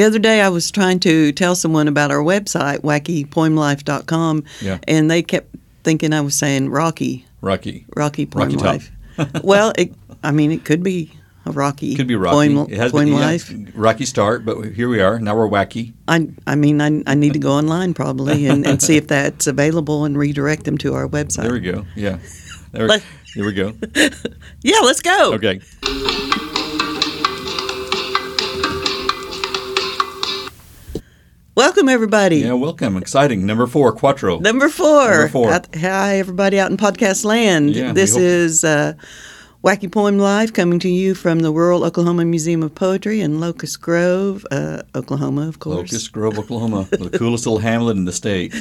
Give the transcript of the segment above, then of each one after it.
The other day, I was trying to tell someone about our website, wackypoemlife.com, Yeah. and they kept thinking I was saying Rocky, Rocky. Rocky Poem Rocky Life. well, it, I mean, it could be a Rocky. Could be Rocky. Poem, it has poem been Life. Rocky start, but here we are. Now we're wacky. I, I mean, I, I need to go online probably and, and see if that's available and redirect them to our website. There we go. Yeah. There, here we go. yeah, let's go. Okay. Welcome, everybody. Yeah, welcome. Exciting. Number four, Quattro. Number four. Number four. Out- Hi, everybody out in podcast land. Yeah, this is uh, Wacky Poem Life coming to you from the Rural Oklahoma Museum of Poetry in Locust Grove, uh, Oklahoma, of course. Locust Grove, Oklahoma, the coolest little hamlet in the state.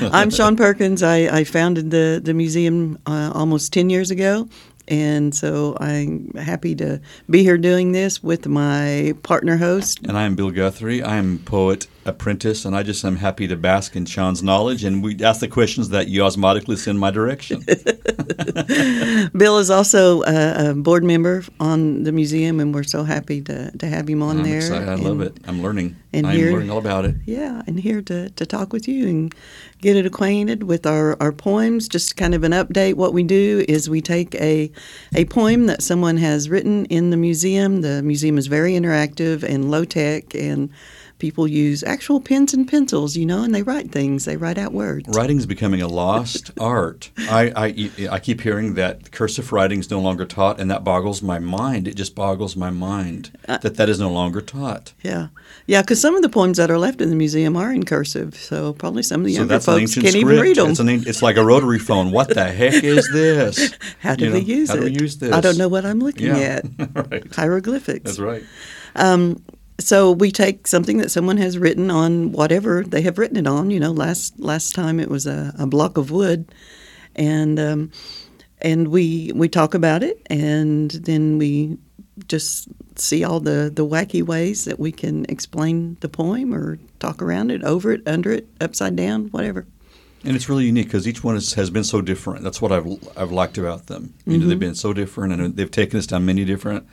I'm Sean Perkins. I, I founded the, the museum uh, almost 10 years ago. And so I'm happy to be here doing this with my partner host. And I am Bill Guthrie. I am poet apprentice, and I just am happy to bask in Sean's knowledge. And we ask the questions that you osmotically send my direction. Bill is also a, a board member on the museum, and we're so happy to, to have him on I'm there. excited. I love it. I'm learning. and I'm here- learning all about it. Yeah, and here to, to talk with you and get it acquainted with our, our poems. Just kind of an update. What we do is we take a, a poem that someone has written in the museum. The museum is very interactive and low tech, and people use actual pens and pencils, you know, and they write things, they write out words. Writing is becoming a lost art. I, I, I keep hearing that cursive writing is no longer taught, and that boggles my mind. It just boggles my mind Uh, that that is no longer taught. Yeah, yeah, because some of the poems that are left in the museum are in cursive, so probably some of the So younger folks can't script. even read them. It's, an, it's like a rotary phone. What the heck is this? How do You we know, use how it? do we use this? I don't know what I'm looking Yeah, at. right. Hieroglyphics. That's right. So we take something that someone has written on whatever they have written it on. You know, last last time it was a, a block of wood, and um, and we we talk about it, and then we just see all the the wacky ways that we can explain the poem or talk around it, over it, under it, upside down, whatever. And it's really unique because each one is, has been so different. That's what I've I've liked about them. You know, they've been so different, and they've taken us down many different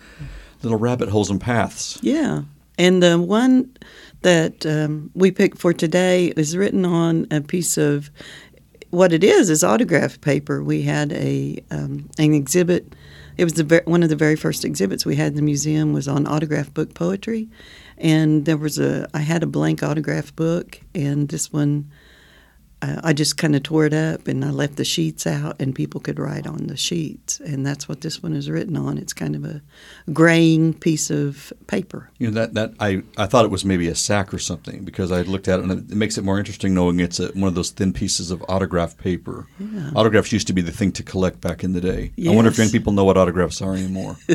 little rabbit holes and paths. Yeah. And the one that um, we picked for today is written on a piece of what it is is autograph paper. We had a um, an exhibit. It was the one of the very first exhibits we had in the museum was on autograph book poetry, and there was a I had a blank autograph book, and this one uh, I just kind of tore it up and I left the sheets out, and people could write on the sheets, and that's what this one is written on. It's kind of a graying piece of paper. You know that that I, I thought it was maybe a sack or something because I looked at it and it makes it more interesting knowing it's a, one of those thin pieces of autograph paper. Autographs used to be the thing to collect back in the day. I wonder if Yes. young people know what autographs are anymore.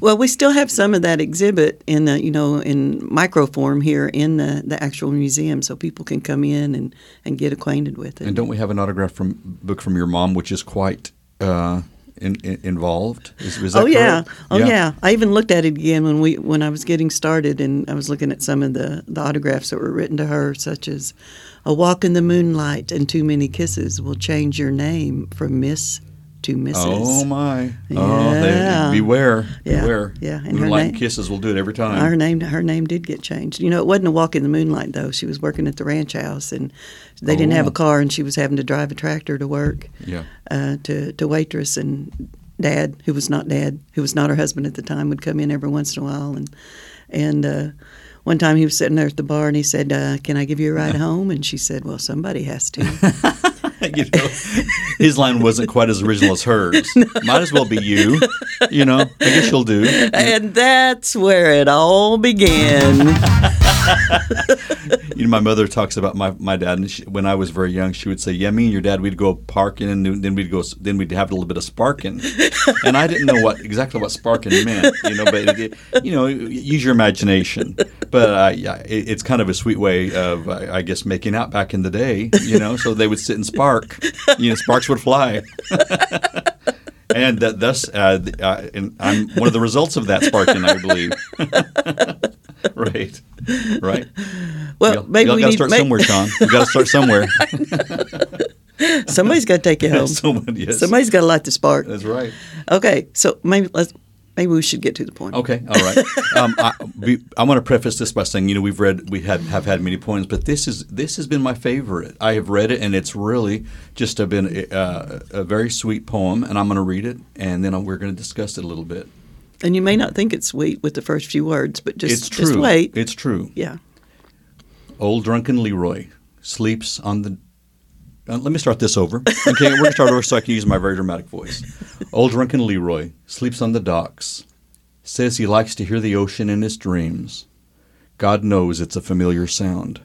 Well, we still have some of that exhibit in the, you know in microform here in the, the actual museum, so people can come in and, and get acquainted with it. and don't we have an autograph from book from your mom, which is quite uh, in, in, involved? Is, is that oh yeah, correct? oh yeah. I even looked at it again when we when I was getting started, and I was looking at some of the, the autographs that were written to her, such as "A walk in the moonlight and too many kisses will change your name from Miss to Mrs." Oh my! Oh, Yeah. they, beware! Yeah, Beware! yeah, and her Moonlight name- kisses will do it every time. Her name, her name did get changed. You know, it wasn't a walk in the moonlight though. She was working at the ranch house, and they didn't have Oh. a car, and she was having to drive a tractor to work. Yeah. Uh, to to waitress and dad, who was not dad, who was not her husband at the time, would come in every once in a while, and and uh, one time he was sitting there at the bar, and he said, uh, "Can I give you a ride home?" And she said, "Well, somebody has to." you know, his line wasn't quite as original as hers. Might as well be you. You know, I guess you'll do. and that's where it all began. You know, my mother talks about my, my dad, and she, when I was very young, she would say, "Yeah, me and your dad, we'd go parking, and then we'd go, then we'd have a little bit of sparking." And I didn't know what exactly what sparking meant, you know, but it, you know, use your imagination. But uh, yeah, it, it's kind of a sweet way of, I I guess, making out back in the day, you know. So they would sit and spark, you know, sparks would fly. And that, thus, uh, uh, and I'm one of the results of that sparking, I believe. right, right. Well, Y'all- maybe y'all we got to start somewhere, Sean. You got to start somewhere. Somebody's got to take you home. Someone, yes. Somebody's got to light the spark. That's right. Okay, so maybe let's maybe we should get to the point. Okay, all right. um, I, we, I want to preface this by saying, you know, we've read, we have, have had many poems, but this is this has been my favorite. I have read it, and it's really just a, been uh, a very sweet poem, and I'm going to read it, and then we're going to discuss it a little bit. And you may not think it's sweet with the first few words, but just it's true. just wait. It's true. Yeah. Old drunken Leroy sleeps on the. Uh, let me start this over. Okay, we're going to start over so I can use my very dramatic voice. Old drunken Leroy sleeps on the docks. Says he likes to hear the ocean in his dreams. God knows it's a familiar sound.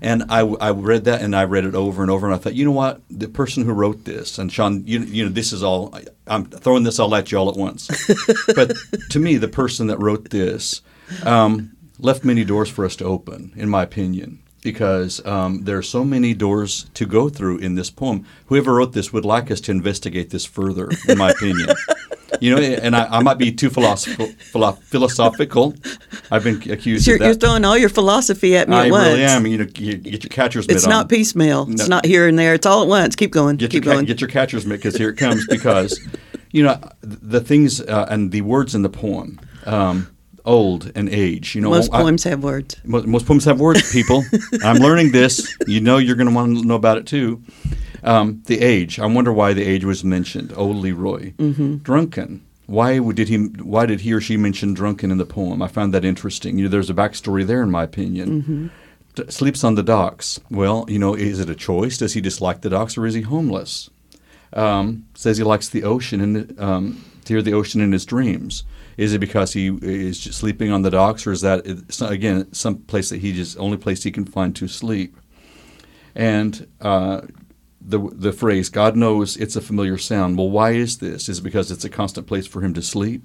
And I, I read that and I read it over and over and I thought, you know what? The person who wrote this, and Sean, you, you know, this is all, I'm throwing this all at you all at once. but to me, the person that wrote this um, left many doors for us to open, in my opinion, because um, there are so many doors to go through in this poem. Whoever wrote this would like us to investigate this further, in my opinion. You know, and I, I might be too philosophical. philo- philosophical. I've been accused You're, of that. you're throwing all your philosophy at me I at once. really am. You know, you get your catcher's mitt It's on. not piecemeal. No. It's not here and there. It's all at once. Keep going. Get Keep your going. get your catcher's mitt because here it comes. Because you know the things uh, and the words in the poem, um, old and age. You know, Most I- poems have words. Most, most poems have words, people. I'm learning this. You know you're going to want to know about it too. Um, the age. I wonder why the age was mentioned. Old Leroy. Mm-hmm. Drunken. Why did he? Why did he or she mention drunken in the poem? I found that interesting. You know, there's a backstory there, in my opinion. T- sleeps on the docks. Well, you know, is it a choice? Does he dislike the docks, or is he homeless? Um, says he likes the ocean and um, to hear the ocean in his dreams. Is it because he is sleeping on the docks, or is that again some place that he just only place he can find to sleep? And uh, the the phrase "God knows it's a familiar sound." Well, why is this? Is it because it's a constant place for him to sleep,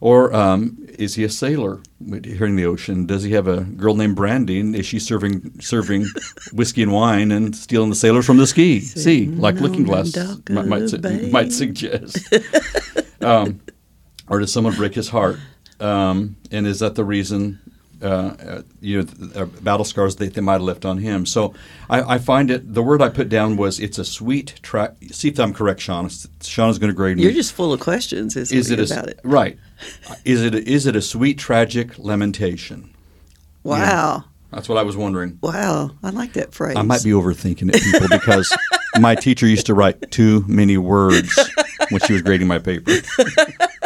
or um, is he a sailor hearing the ocean? Does he have a girl named Brandy? And is she serving serving whiskey and wine and stealing the sailors from the ski See, like Looking Glass might, might, su- might suggest? um, or does someone break his heart? Um, and is that the reason? Uh, you know, th- uh, battle scars that they might have left on him. So I, I find it. The word I put down was it's a sweet track. See if I'm correct, Sean. Sean is going to grade me. You're just full of questions. Is, it a, about it? right? Is it is it a sweet tragic lamentation? Wow. That's what I was wondering. Wow. I like that phrase. I might be overthinking it, people, because my teacher used to write too many words when she was grading my paper.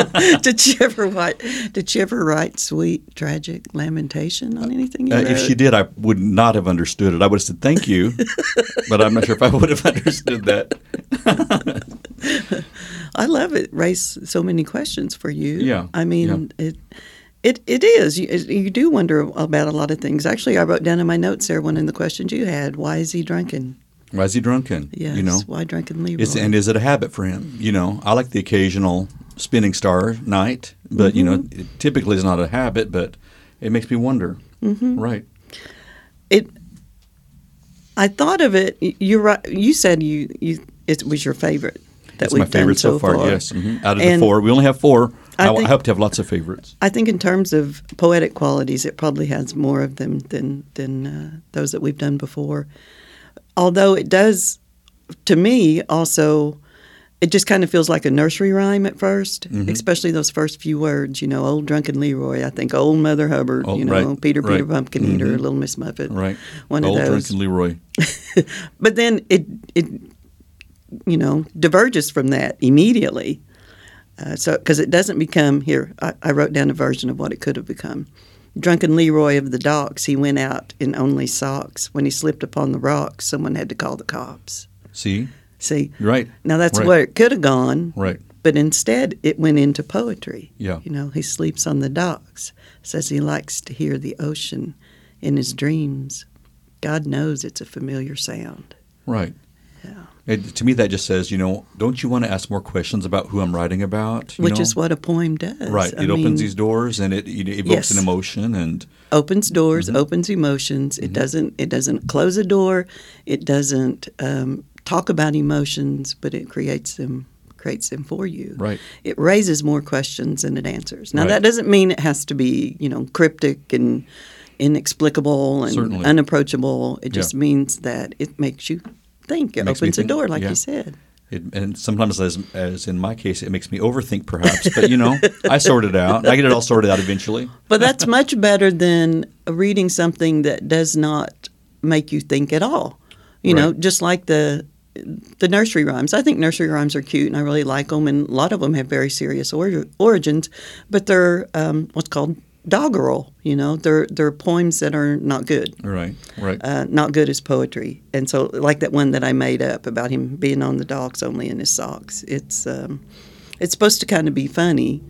did you ever write? Did you ever write sweet tragic lamentation on anything Uh, if she did, I would not have understood it. I would have said thank you, but I'm not sure if I would have understood that. I love it. Raise so many questions for you. Yeah, I mean, it. It, it is. You, you do wonder about a lot of things. Actually, I wrote down in my notes there one of the questions you had. Why is he drunken? Why is he drunken? Yes. You know, Why drunken Leroy? is, and is it a habit for him? You know, I like the occasional spinning star night, but you know, Mm-hmm. it typically is not a habit. But it makes me wonder. Mm-hmm. Right. it I thought of it. You're right. You said you, you it was your favorite that It's we've my favorite done so, far. Yes. hmm Out of And the four, we only have four. I I, I hope to have lots of favorites. I think in terms of poetic qualities, it probably has more of them than than uh, those that we've done before. Although it does, to me, also, it just kind of feels like a nursery rhyme at 1st Mm-hmm. especially those first few words. You know, old drunken Leroy. I think old Mother Hubbard. Oh, you know, right, Peter Peter. Pumpkin Eater, Mhm. Little Miss Muffet. Right. One Old of those. drunken Leroy. But then it it you know diverges from that immediately. Uh, so because it doesn't become here, I, I wrote down a version of what it could have become. Drunken Leroy of the docks, he went out in only socks. When he slipped upon the rocks, someone had to call the cops. See, See, right. now that's Right. where it could have gone, Right. but instead it went into poetry. Yeah. You know, he sleeps on the docks, says he likes to hear the ocean in his dreams. God knows it's a familiar sound. Right. Yeah. It, to me, that just says, you know, don't you want to ask more questions about who I'm writing about? you Which know? is what a poem does. Right. I It opens these doors and it, it evokes Yes. an emotion and opens doors, Mm-hmm. opens emotions. It doesn't. It doesn't close a door. It doesn't um, talk about emotions, but it creates them. Creates them for you. Right. It raises more questions than it answers. Now Right. that doesn't mean it has to be you know cryptic and inexplicable and Certainly. unapproachable. It Yeah. just means that it makes you think. It me opens a door, like yeah. you said. It, and sometimes, as, as in my case, it makes me overthink, perhaps. But you know, I sort it out. I get it all sorted out eventually. But that's much better than reading something that does not make you think at all. You know, just like the the nursery rhymes. I think nursery rhymes are cute, and I really like them. And a lot of them have very serious or- origins, but they're um, what's called doggerel. You know, they're they're poems that are not good. Right, right. uh, not good as poetry. And so, like that one that I made up about him being on the docks only in his socks. It's um, it's supposed to kind of be funny,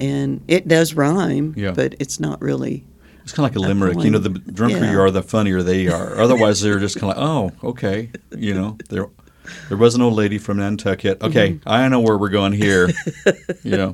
and it does rhyme, Yeah. but it's not really. It's kind of like a limerick. You know, the drunker Yeah. you are, the funnier they are. Otherwise, they're just kind of like, oh, okay. You know, there there was an old lady from Nantucket. Okay, Mm-hmm. I know where we're going here. you know,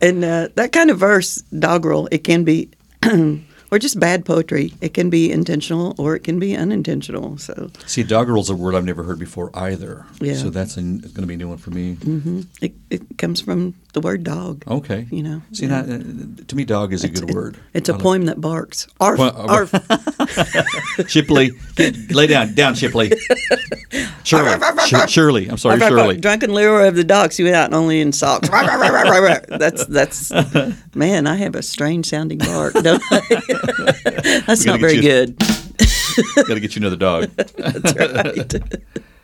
And uh, that kind of verse, doggerel, it can be. Or just bad poetry. It can be intentional or it can be unintentional. So see, doggerel's a word I've never heard before either. Yeah. So that's going to be a new one for me. hmm it, it comes from the word dog. Okay. You know, See, yeah. now, uh, to me, dog is a good word. It's a poem that barks. Arf, Well, uh, arf. Shipley, get, lay down, down, Shipley. Shirley, Sh- Shirley. I'm sorry, Shirley. Drunken Leroy of the docks. You went out only in socks. that's that's man. I have a strange sounding bark. Don't I? that's not very get good. Got to get you another dog. That's right.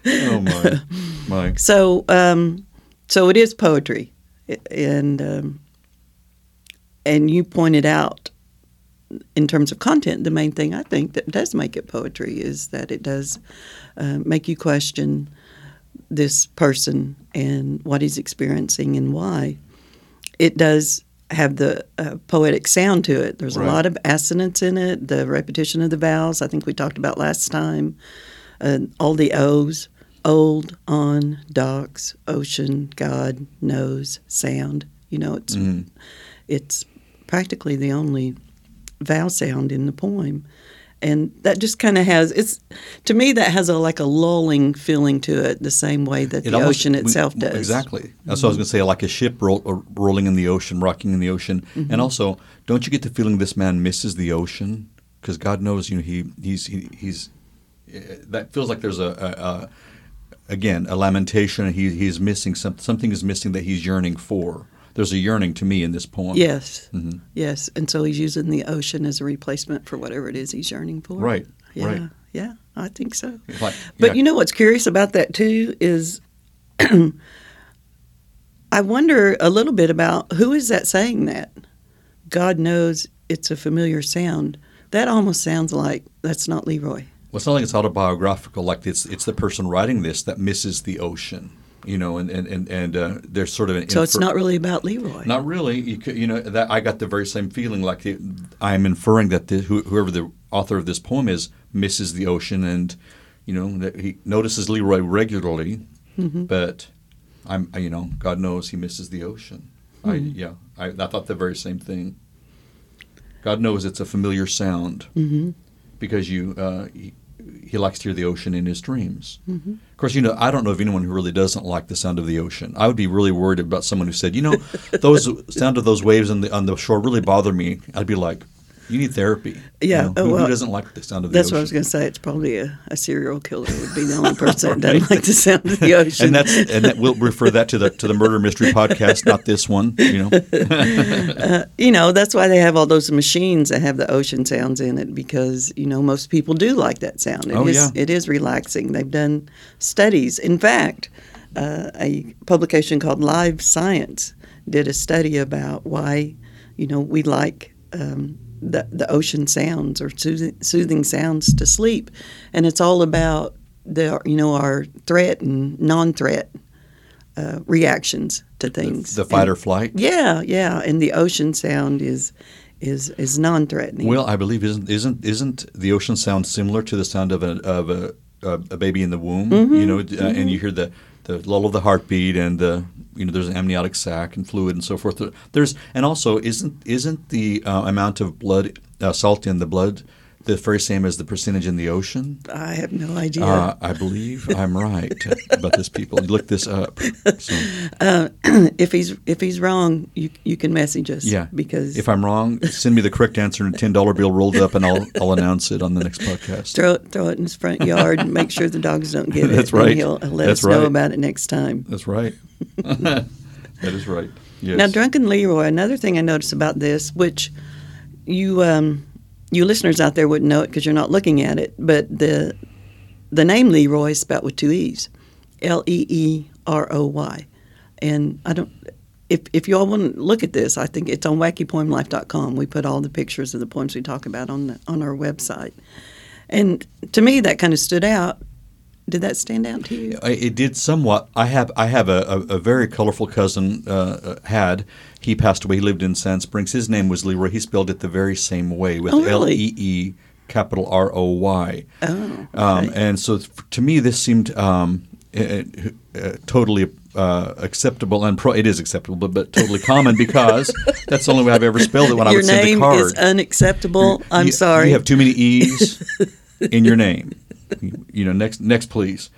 Oh my, my. so um, so it is poetry, and um, and you pointed out in terms of content, the main thing I think that does make it poetry is that it does uh, make you question this person and what he's experiencing and why. It does have the uh, poetic sound to it. There's Right. a lot of assonance in it, the repetition of the vowels, I think we talked about last time, uh, all the O's old, on, docks, ocean, God, knows, sound. You know, it's Mhm. it's practically the only vowel sound in the poem. And that just kind of has it's to me that has a like a lulling feeling to it, the same way that It the almost- ocean itself does. Exactly. That's what I was going to say. Like a ship roll, uh, rolling in the ocean, rocking in the ocean, Mm-hmm. and also, don't you get the feeling this man misses the ocean? Because God knows, you know, he he's he, he's uh, that feels like there's a, a, a again a lamentation. He he's missing some, something is missing that he's yearning for. There's a yearning to me in this poem. Yes, Mhm. yes, and so he's using the ocean as a replacement for whatever it is he's yearning for. Right. Yeah. Right. Yeah, I think so. Like, But yeah. you know what's curious about that too is I wonder a little bit about who is that saying that? God knows it's a familiar sound. That almost sounds like that's not Leroy. Well, it's not like it's autobiographical. Like it's it's the person writing this that misses the ocean. You know, and and and, and uh, there's sort of an So it's not really about Leroy. Not really. You, could, you know that I got the very same feeling. Like the, I'm inferring that the, whoever the author of this poem is misses the ocean, and you know that he notices Leroy regularly, Mm-hmm. but I'm you know God knows he misses the ocean. I Mm-hmm. yeah I, I thought the very same thing. God knows it's a familiar sound hmm because you uh, he, likes to hear the ocean in his dreams. Mm-hmm. Of course, you know I don't know of anyone who really doesn't like the sound of the ocean. I would be really worried about someone who said, you know, those sound of those waves on the on the shore really bother me. I'd be like, you need therapy. You Yeah, know, oh, who, who doesn't like the sound of the That's ocean? That's what I was going to say. It's probably a, a serial killer would be the only person that doesn't like the sound of the ocean. and that's and that we'll refer that to the to the murder mystery podcast, not this one. You know, you know, that's why they have all those machines that have the ocean sounds in it because, you know, most people do like that sound. It is Oh, yeah. it is relaxing. They've done studies. In fact, uh, a publication called Live Science did a study about why, you know, we like um, the, the ocean sounds or soothing, soothing sounds to sleep. And it's all about the, you know, our threat and non-threat uh, reactions to things. the fight And- or flight. yeah, yeah, and the ocean sound is is is non-threatening. Well, I believe isn't isn't isn't the ocean sound similar to the sound of a of a, a, baby in the womb? Mm-hmm, You know, uh, and you hear the the lull of the heartbeat and the you know there's an amniotic sac and fluid and so forth. There's and also isn't isn't the uh, amount of blood uh, salt in the blood the first same as the percentage in the ocean? I have no idea. Uh, I believe I'm right about this. People, look this up. So, if he's if he's wrong, you you can message us. yeah, because if I'm wrong, send me the correct answer in a ten dollar bill rolled up, and I'll I'll announce it on the next podcast. throw it throw it in his front yard and make sure the dogs don't get it. That's right. he'll, he'll let That's us know about it next time. That's right. that is right. Yes. Now, Drunken Leroy. Another thing I noticed about this, which you um, you listeners out there wouldn't know it because you're not looking at it, but the the name Leroy is spelled with two e's, L E E R O Y, and I don't. If, if you all want to look at this, I think it's on wackypoemlife.com. We put all the pictures of the poems we talk about on the, on our website, and to me that kind of stood out. Did that stand out to you? It did somewhat. I have I have a, a, a very colorful cousin. Uh, uh, had he passed away? He lived in Sand Springs. His name was Leroy. He spelled it the very same way with Oh, L? E E capital R O Y. Oh, Um, and so to me, this seemed um, uh, uh, totally uh, acceptable, and pro- it is acceptable, but, but totally common because that's the only way I've ever spelled it when I Your would send a card. Your name is unacceptable. I'm You- sorry. You have too many E's in your name. You, know, next, next, please.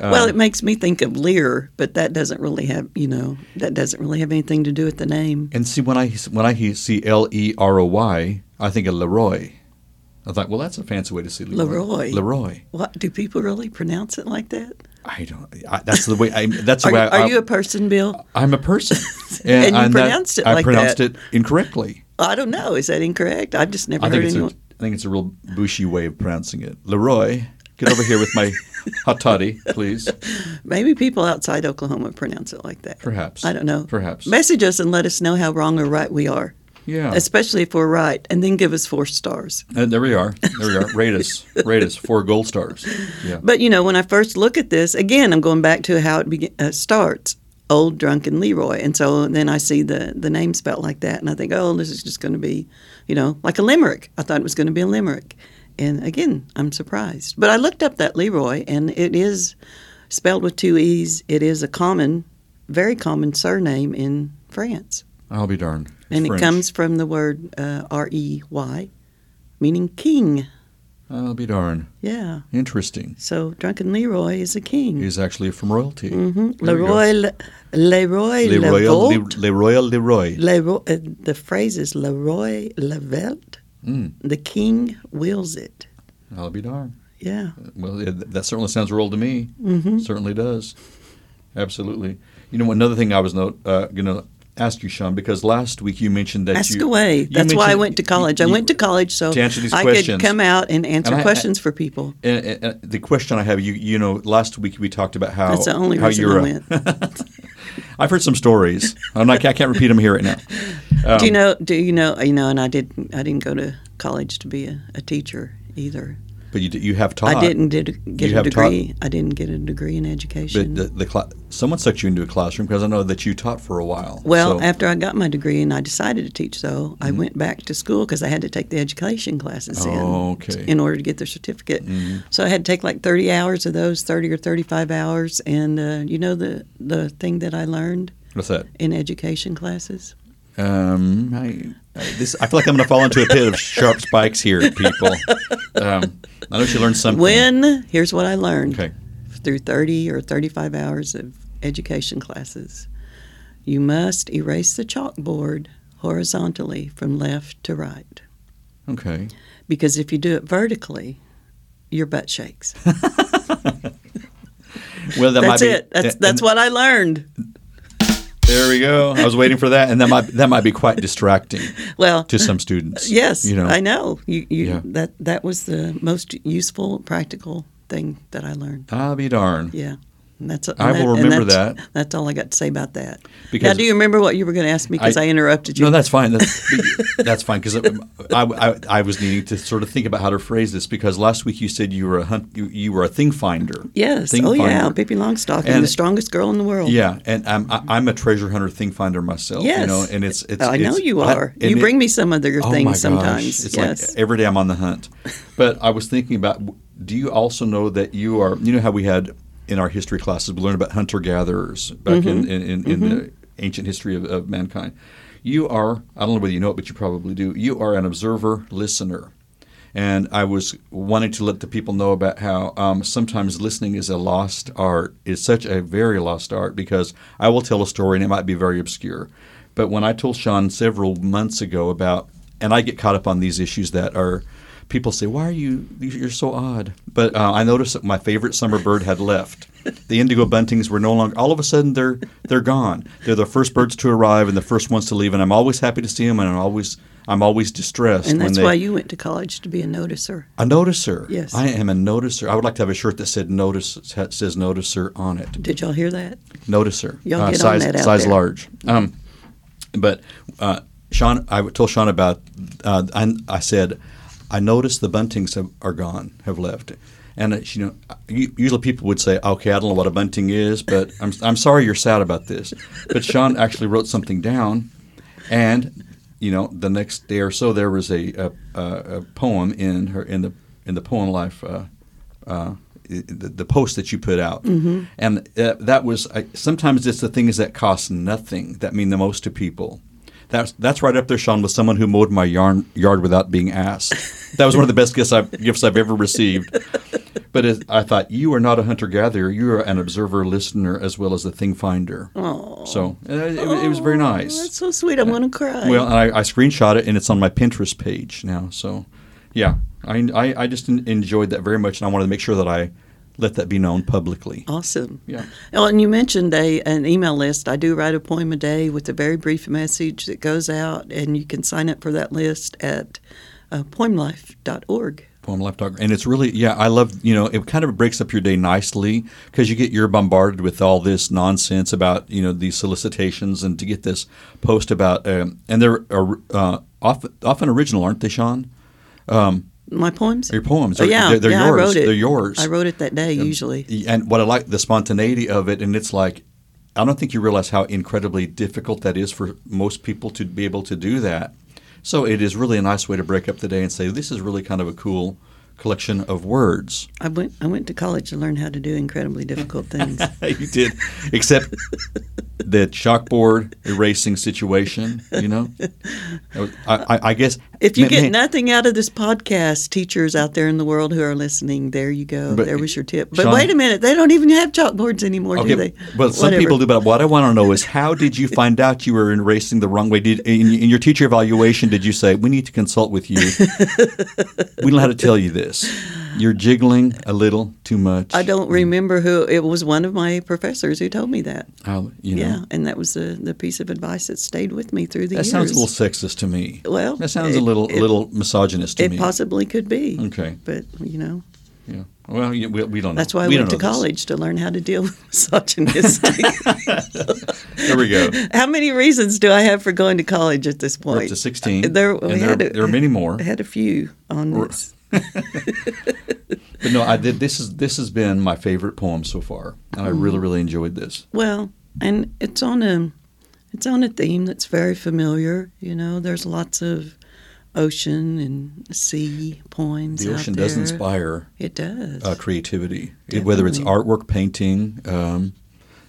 Uh, Well, it makes me think of Lear, but that doesn't really have, you know, that doesn't really have anything to do with the name. And see, when I when I see L E R O Y, I think of Leroy. I thought, well, that's a fancy way to see Leroy. Leroy. Leroy. What do people really pronounce it like that? I don't. I, that's the way. I, that's the Are, way. you- I, are you a person, Bill? I'm a person, And you that- pronounced it I pronounced that. it incorrectly. I don't know. Is that incorrect? I've just never I heard it's a, anyone. I think it's a real bushy way of pronouncing it. Leroy, get over here with my hot toddy, please. Maybe people outside Oklahoma pronounce it like that. Perhaps. I don't know. Perhaps. Message us and let us know how wrong or right we are, Yeah. especially if we're right, and then give us four stars. And there we are. There we are. Rate us. Rate us. Four gold stars. Yeah. But you know, when I first look at this, again, I'm going back to how it begin, uh, starts. Old drunken Leroy, and so then I see the the name spelled like that, and I think, oh, this is just going to be, you know, like a limerick. I thought it was going to be a limerick, and again, I'm surprised. But I looked up that Leroy, and it is spelled with two e's. It is a common, very common surname in France, I'll be darned. It's and French. it comes from the word uh, R E Y, meaning king. I'll be darned. Yeah. Interesting. So drunken Leroy is a king. He's actually from royalty. hmm go. Leroy, Le- Leroy, Le Royal, Levolt. Le, Le Royal Leroy. Leroy, uh, the phrase is Leroy Levelt. Mm, The king wills it. I'll be darned. Yeah. Well, that certainly sounds royal to me. hmm Certainly does. Absolutely. You know, another thing I was not, uh, going to ask you, Sean, because last week you mentioned that Ask you. away. you That's why I went to college. I went to college so to answer these I questions. could come out and answer And I- questions for people. And, and- the question I have, you you know, last week we talked about how That's the only how reason you're I went. I've heard some stories. I'm not. I can't repeat them here right now. Um, do you know? Do you know? You know, and I did. I didn't go to college to be a, a teacher either. But you, you have taught. I didn't did, get You a have taught- degree. I didn't get a degree in education. But the, the cla- someone sucked you into a classroom because I know that you taught for a while. Well, So- after I got my degree and I decided to teach, though, I Mhm. went back to school because I had to take the education classes in Oh, okay. in order to get the certificate. Mhm. So I had to take like 30 hours of those, 30 or 35 hours. And uh, you know the, the thing that I learned what's that? in education classes? Um, I, I, this, I feel like I'm going to fall into a pit of sharp spikes here, people. Um, I know she learned something. When, here's what I learned Okay. through 30 or 35 hours of education classes you must erase the chalkboard horizontally from left to right. Okay. Because if you do it vertically, your butt shakes. Well, that that's might be it. That's and- that's what I learned. There we go. I was waiting for that, and that might that might be quite distracting Well, to some students. yes, you know. I know. You, you Yeah. that that was the most useful, practical thing that I learned. I'll be darned. Yeah, and that's. I and will remember that's, that. That's all I got to say about that. Because- now, do you remember what you were going to ask me? Because I- I, interrupted you. No, that's fine. That's, that's fine because um, I, I, I was needing to sort of think about how to phrase this because last week you said you were a hunt, you, you were a thing finder. yes. Thing oh yeah, finder. Pippi Longstocking, And- the strongest girl in the world. Yeah, and I'm I- I'm a treasure hunter, thing finder myself. Yes. you know, and it's it's. I know it's- you are. you it- bring me some other oh things sometimes. It's yes. like every day I'm on the hunt. But I was thinking about. Do you also know that you are? You know how we had in our history classes we learn about hunter gatherers back in Mm-hmm. in, in, in the ancient history of, of mankind. You are. I don't know whether you know it, but you probably do. You are an observer listener. and I was wanting to let the people know about how um, sometimes listening is a lost art. It's such a very lost art because I will tell a story and it might be very obscure. But when I told Sean several months ago about, and I get caught up on these issues that are, people say, "Why are you? You're so odd." But uh, I noticed that my favorite summer bird had left. The indigo buntings were no longer. All of a sudden, they're they're gone. They're the first birds to arrive and the first ones to leave, and I'm always happy to see them, and I'm always I'm always distressed. And that's they, why you went to college to be a noticer. a noticer. Yes. I am a noticer. I would like to have a shirt that said notice says noticer on it. Did y'all hear that? Noticer. Y'all get on size that out size there. large. Um, but uh, Sean, I told Sean about. Uh, I, I said, I noticed the buntings have, are gone, have left. And you know, usually people would say, "Okay, I don't know what a bunting is, but I'm I'm sorry you're sad about this." But Sean actually wrote something down, and you know, the next day or so, there was a a, a, a poem in her in the in the poem life. Uh, uh, the, the post that you put out, Mm-hmm. and uh, that was I, sometimes it's the things that cost nothing that mean the most to people. That's that's right up there, Sean, with someone who mowed my yarn, yard without being asked. That was one of the best gifts I've, gifts I've ever received. But it, I thought you are not a hunter gatherer; you are an observer, listener, as well as a thing finder. Oh, So uh, it, was- it was very nice. that's so sweet. I'm going to cry. Well, I, I screenshot it, and it's on my Pinterest page now. So, yeah, I, I, I just enjoyed that very much, and I wanted to make sure that I let that be known publicly. awesome. Yeah. Oh, and you mentioned a an email list. I do write a poem a day with a very brief message that goes out, and you can sign up for that list at uh, poemlife.org. Poem Life Dog, and it's really yeah. I love you know it kind of breaks up your day nicely because you get you're bombarded with all this nonsense about you know these solicitations and to get this post about um, and they're uh, often often original, aren't they, Sean? My poems? Your poems, Oh, yeah, they're, they're yeah, yours. I wrote it. They're yours. I wrote it that day, usually. And what I like the spontaneity of it, and it's like I don't think you realize how incredibly difficult that is for most people to be able to do that. So it is really a nice way to break up the day and say this is really kind of a cool collection of words. I went I went to college to learn how to do incredibly difficult things. you did, except the chalkboard erasing situation. You know, I, I, I guess If you ma- get ma- nothing out of this podcast, teachers out there in the world who are listening, there you go. But, there was your tip. But Sean- wait a minute, they don't even have chalkboards anymore, do they? Well, some Whatever. people do, but what I want to know is how did you find out you were erasing the wrong way? Did in, in your teacher evaluation did you say we need to consult with you? we don't know how to tell you this. You're jiggling a little too much. I don't remember who it was. One of my professors who told me that. How, you know, Yeah, and that was the the piece of advice that stayed with me through the that years. That sounds a little sexist to me. Well, that sounds a little it- little misogynist to It me. possibly could be. Okay. but you know yeah. Well, we, we don't. know. that's why I we went to don't this. college to learn how to deal with misogynistic. There we go. how many reasons do I have for going to college at this We're point? up to sixteen. There, there, a- there are many more. I had a few on Or- this. But no, I did. This is this has been my favorite poem so far, and I really Mm-hmm. really enjoyed this. Well, and it's on a it's on a theme that's very familiar. You know, there's lots of ocean and sea poems. The ocean does inspire It does. uh, creativity, It- whether it's artwork, painting. Um,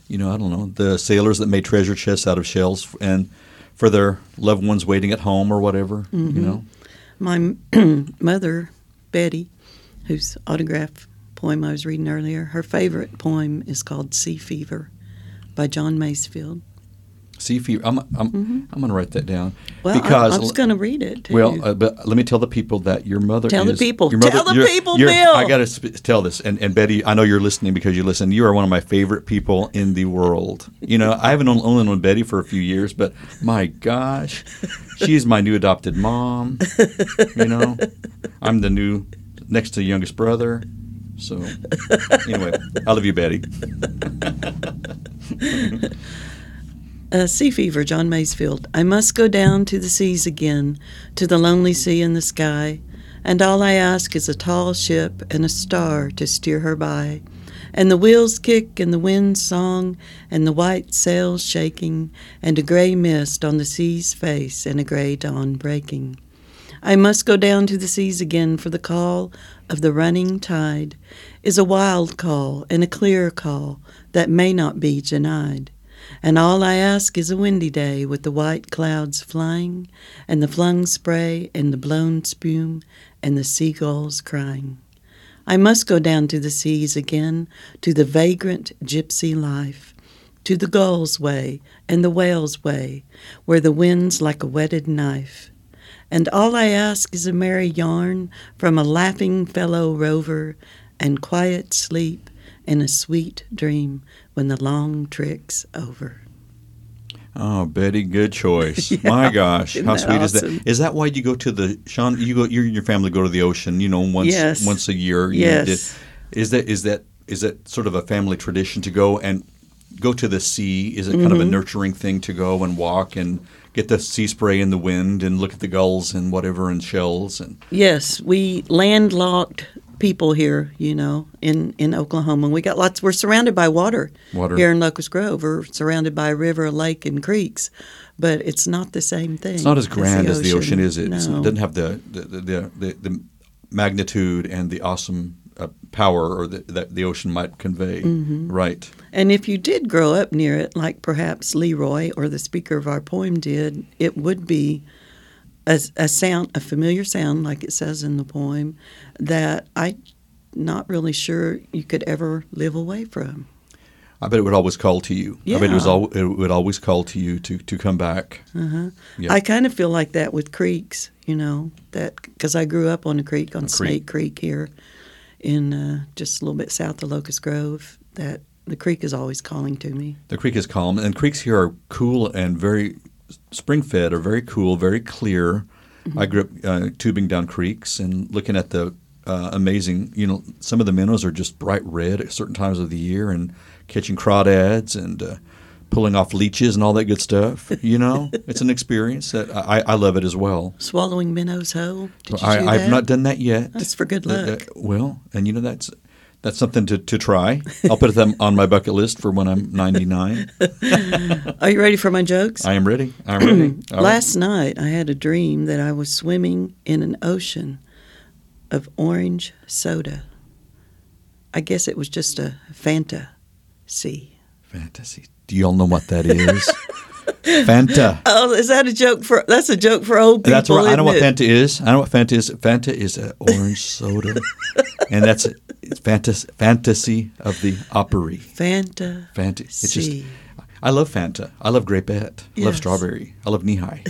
you know, I don't know the sailors that made treasure chests out of shells and for their loved ones waiting at home or whatever. You Mm-hmm. know, My mother, Betty, whose autograph poem I was reading earlier, her favorite poem is called Sea Fever by John Masefield. Fever. I'm I'm, I'm going to write that down Mm-hmm. Well, because I, I was going to read it too. Well, uh, but let me tell the people that your mother. Tell the people. Your mother, Tell the people, you're- Bill. I got to sp- tell this, and, and Betty, I know you're listening because you listen. You are one of my favorite people in the world. You know, I haven't only known Betty for a few years, but my gosh, she's my new adopted mom. You know, I'm the new next to youngest brother. So anyway, I love you, Betty. Uh, sea Fever, John Masefield. I must go down to the seas again, to the lonely sea in the sky, and all I ask is a tall ship and a star to steer her by, and the wheels kick and the wind's song, and the white sails shaking, and a gray mist on the sea's face, and a gray dawn breaking. I must go down to the seas again, for the call of the running tide is a wild call and a clear call that may not be denied. And all I ask is a windy day with the white clouds flying, and the flung spray, and the blown spume, and the seagulls crying. I must go down to the seas again, to the vagrant gypsy life, to the gull's way and the whale's way, where the wind's like a whetted knife. And all I ask is a merry yarn from a laughing fellow rover, and quiet sleep and a sweet dream when the long trick's over. Oh, Betty, good choice. Yeah, My gosh, how sweet is that? Is that why you go to the Sean? You go, you and your family go to the ocean. You know, once Yes. once a year. Yes. did- Is that is that is that sort of a family tradition to go and go to the sea? Is it kind Mm-hmm. of a nurturing thing to go and walk and get the sea spray in the wind and look at the gulls and whatever and shells and Yes, we landlocked people here, you know, in, in Oklahoma. We got lots, we're surrounded by water, Water. here in Locust Grove. We're surrounded by a river, a lake, and creeks, but it's not the same thing. It's not as grand as the ocean, is it? No. It doesn't have the the, the, the, the magnitude and the awesome uh, power or the, that the ocean might convey. Mm-hmm. Right. And if you did grow up near it, like perhaps Leroy or the speaker of our poem did, it would be a, a sound, a familiar sound, like it says in the poem, that I'm not really sure you could ever live away from. I bet it would always call to you. Yeah. I bet it was al- it would always call to you to, to come back. Uh-huh. Yeah. I kind of feel like that with creeks, you know, that because I grew up on a creek on A creek. Snake Creek here, in uh, just a little bit south of Locust Grove. That the creek is always calling to me. The creek is calm, and creeks here are cool and very spring fed, are very cool, very clear. Mm-hmm. I grew up uh, tubing down creeks and looking at the uh, amazing. You know, some of the minnows are just bright red at certain times of the year, and catching crawdads and uh, pulling off leeches and all that good stuff. You know, it's an experience that I, I love it as well. Swallowing minnows whole. Did you I, do I've that? not done that yet. That's for good Uh, uh, luck. well, and you know that's that's something to, to try. I'll put them on my bucket list for when I'm 99. Are you ready for my jokes? I am ready. I'm ready. All right. Last night I had a dream that I was swimming in an ocean of orange soda. I guess it was just a Fanta sea. fantasy. Do you all know what that is? Fanta. Oh, is that a joke for? That's a joke for old people. That's right. I know what it? Fanta is. I know what Fanta is. Fanta is an orange soda, and that's it's fantasy, fantasy of the opry. Fanta. Fanta. It's just. I love Fanta. I love Grapette. I love strawberry. I love Nehi.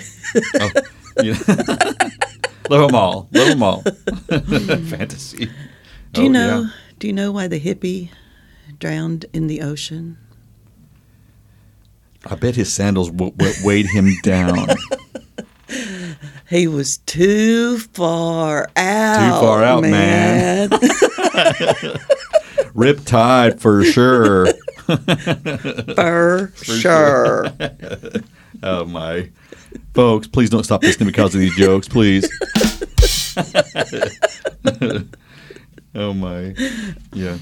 oh, you know. love them all. Love them all. Fantasy. Do you Oh, know? yeah. Do you know why the hippie drowned in the ocean? I bet his sandals w- w- weighed him down. He was too far out. Too far out, man. man. Rip tide for sure. for sure. Oh my. Folks, please don't stop listening because of these jokes, please. oh my. Yeah.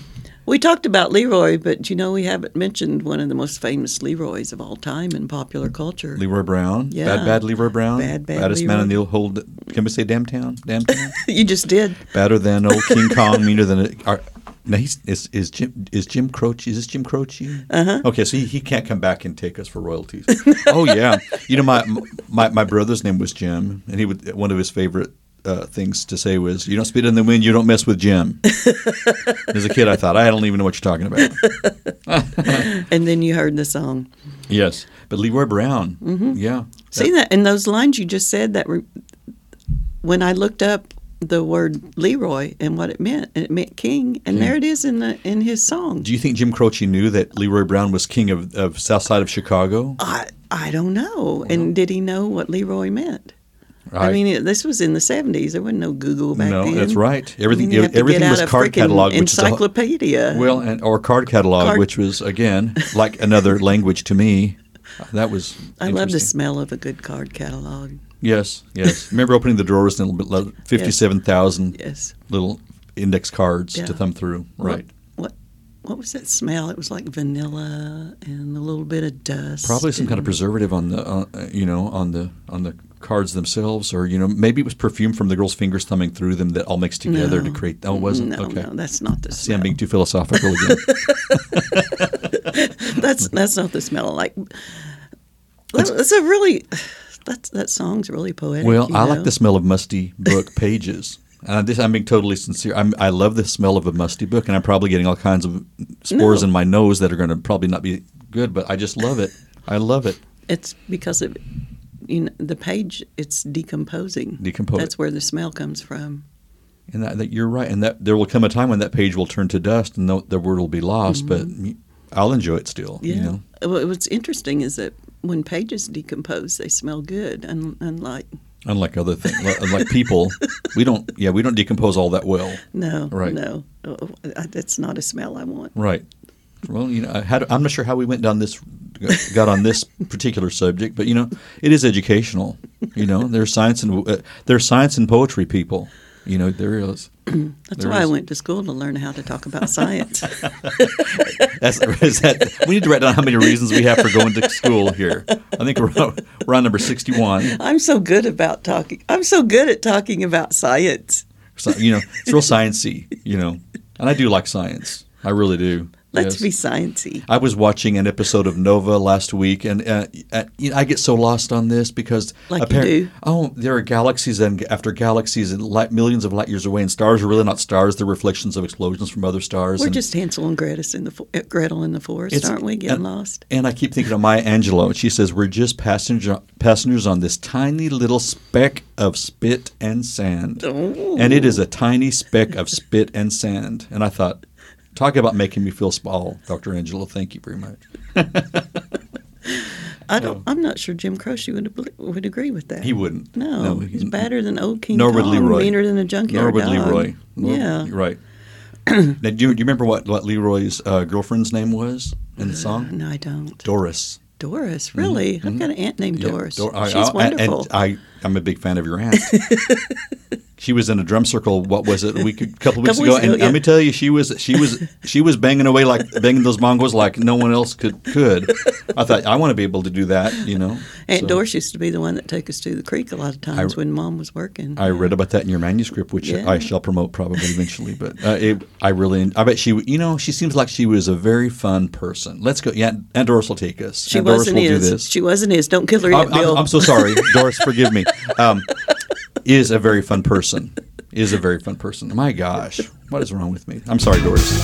We talked about Leroy, but you know we haven't mentioned one of the most famous Leroys of all time in popular culture. Leroy Brown. Yeah. Bad, bad Leroy Brown. Bad, bad Baddest man in the Leroy. whole. Can we say damn town? Damn town? you just did. Badder than old King Kong, meaner than. A, now he's is is Jim is Jim Croce is this Jim Croce? Uh-huh. Okay, so he, he can't come back and take us for royalties. oh yeah, you know my my my brother's name was Jim, and he would one of his favorite uh, things to say was, "You don't spit in the wind, you don't mess with Jim." As a kid, I thought I don't even know what you're talking about. And then you heard the song. Yes, but Leroy Brown, Mm-hmm. yeah, See that in those lines you just said that re- when I looked up the word Leroy and what it meant, it meant king, and there it is in the in his song. Do you think Jim Croce knew that Leroy Brown was king of, of South Side of Chicago? I I don't know. And did he know what Leroy meant? I mean, this was in the seventies. There wasn't no Google back no, then. that's right. I Everything mean, you have to everything was card catalog, which is a, encyclopedia. Well, and or card catalog, Card- which was again like another language to me. That was. I love the smell of a good card catalog. Yes, yes. Remember opening the drawers and fifty-seven thousand Yes. little index cards Yeah. to thumb through. Right. What what was that smell? It was like vanilla and a little bit of dust. Probably some kind of preservative on the, uh, you know, on the on the cards themselves, or you know, maybe it was perfume from the girl's fingers thumbing through them that all mixed together to No. create. Oh, it wasn't No, okay. no, that's not the Smell. See, I'm being too philosophical again. that's that's not the smell like. That's a really that's that song's really poetic. Well, I know? like the smell of musty book pages. And this, I'm being totally sincere. I'm, I love the smell of a musty book, and I'm probably getting all kinds of spores No. in my nose that are going to probably not be good. But I just love it. I love it. It's because of you know the page. It's decomposing. Decompose. That's where the smell comes from. And that, that you're right. And that there will come a time when that page will turn to dust, and the, the word will be lost. But I'll enjoy it still. Mm-hmm. Yeah. You know. Well, What's interesting is that when pages decompose, they smell good, and unlike Unlike other things, like, like people, we don't. Yeah, we don't decompose all that well. no, Right. no, Oh, that's not a smell I want. Right. Well, you know, I had, I'm not sure how we went down this, got on this particular subject, but you know, it is educational. You know, there's science and uh, there's science and poetry people. You know, there is. That's There why I went to school to learn how to talk about science. That's is that. We need to write down how many reasons we have for going to school here. I think we're, on- we're on number 61. I'm so good about talking. I'm so good at talking about science. So, you know, it's real sciencey. You know, and I do like science. I really do. Let's Yes. be sciencey. I was watching an episode of Nova last week, and uh, uh, you know, I get so lost on this because Like do. oh, there are galaxies and after galaxies and light, millions of light years away, and stars are really not stars; they're reflections of explosions from other stars. We're and, just Hansel and Gretel in the fo- uh, Gretel in the forest, aren't we? Getting and- lost. and I keep thinking of Maya Angelou, and she says we're just passenger passengers on this tiny little speck of spit and sand, Oh. and it is a tiny speck of spit and sand. And I thought. Talk about making me feel small, Dr. Angela. Thank you very much. I don't. I'm not sure Jim Croce would would agree with that. He wouldn't. No, No, he's he- badder than old King Nor Kong, Leroy. meaner than a junkyard Nor would dog. Leroy. Nor- Yeah. right. now, do you, do you remember what, what Leroy's uh, girlfriend's name was in the song? No, I don't. Doris. Doris, really? I've got an aunt named Mm-hmm. Yeah, Doris. Dor- She's I- and- wonderful. And I, I'm a big fan of your aunt. she was in a drum circle. What was it? A week, a couple weeks ago. weeks ago, and yeah. let me tell you, she was she was she was banging away like banging those bongos like no one else could could. I thought I want to be able to do that. You know. Aunt So Doris used to be the one that took us to the creek a lot of times when Mom was working. I read about that in your manuscript, which Yeah. I shall promote probably eventually. But uh, it, I really, I bet she, you know, she seems like she was a very fun person. Let's go. Yeah, Aunt Doris will take us. she Aunt wasn't will do his. this. She wasn't his. Don't kill her yet, I'm, Bill. I'm, I'm so sorry, Doris. Forgive me. Um, is a very fun person. Is a very fun person. My gosh, what is wrong with me? I'm sorry, Doris.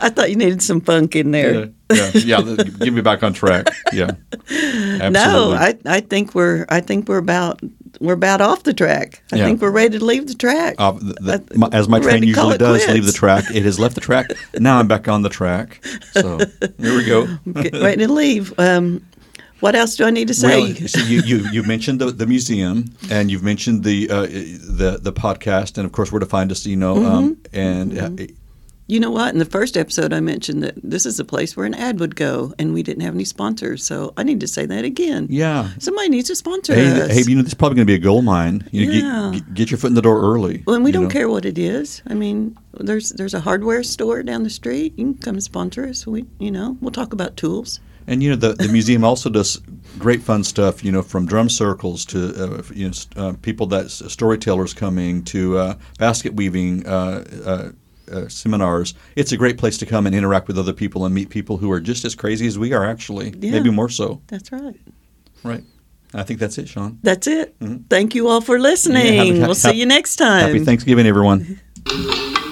I thought you needed some funk in there. Yeah, yeah, yeah. Get me back on track. Yeah, absolutely. No, I, I think we're I think we're about we're about off the track. I Yeah. think we're ready to leave the track. Uh, the, the, my, as my train usually does, leave the track. It has left the track. Now I'm back on the track. So here we go. Ready to leave. Um, what else do I need to say? Well, so you, you, you mentioned the, the museum, and you've mentioned the uh, the the podcast, and of course where to find us. You know, um, Mm-hmm. and uh, You know what? In the first episode, I mentioned that this is a place where an ad would go, and we didn't have any sponsors. So I need to say that again. yeah. Somebody needs to sponsor Hey, us. hey, you know, this is probably going to be a gold mine. You Yeah. get, get, your foot in the door early. well, and we don't know. care what it is. I mean, there's there's a hardware store down the street. You can come sponsor us. We, you know, we'll talk about tools. And you know, the, the museum also does great fun stuff. You know, from drum circles to uh, you know st- uh, people that storytellers coming to uh, basket weaving. Uh, seminars. It's a great place to come and interact with other people and meet people who are just as crazy as we are, actually, Yeah. maybe more so. That's right. Right. I think that's it, Sean. That's it. Thank you all for listening. Mm-hmm. happy- we'll see you next time. Happy Thanksgiving, everyone.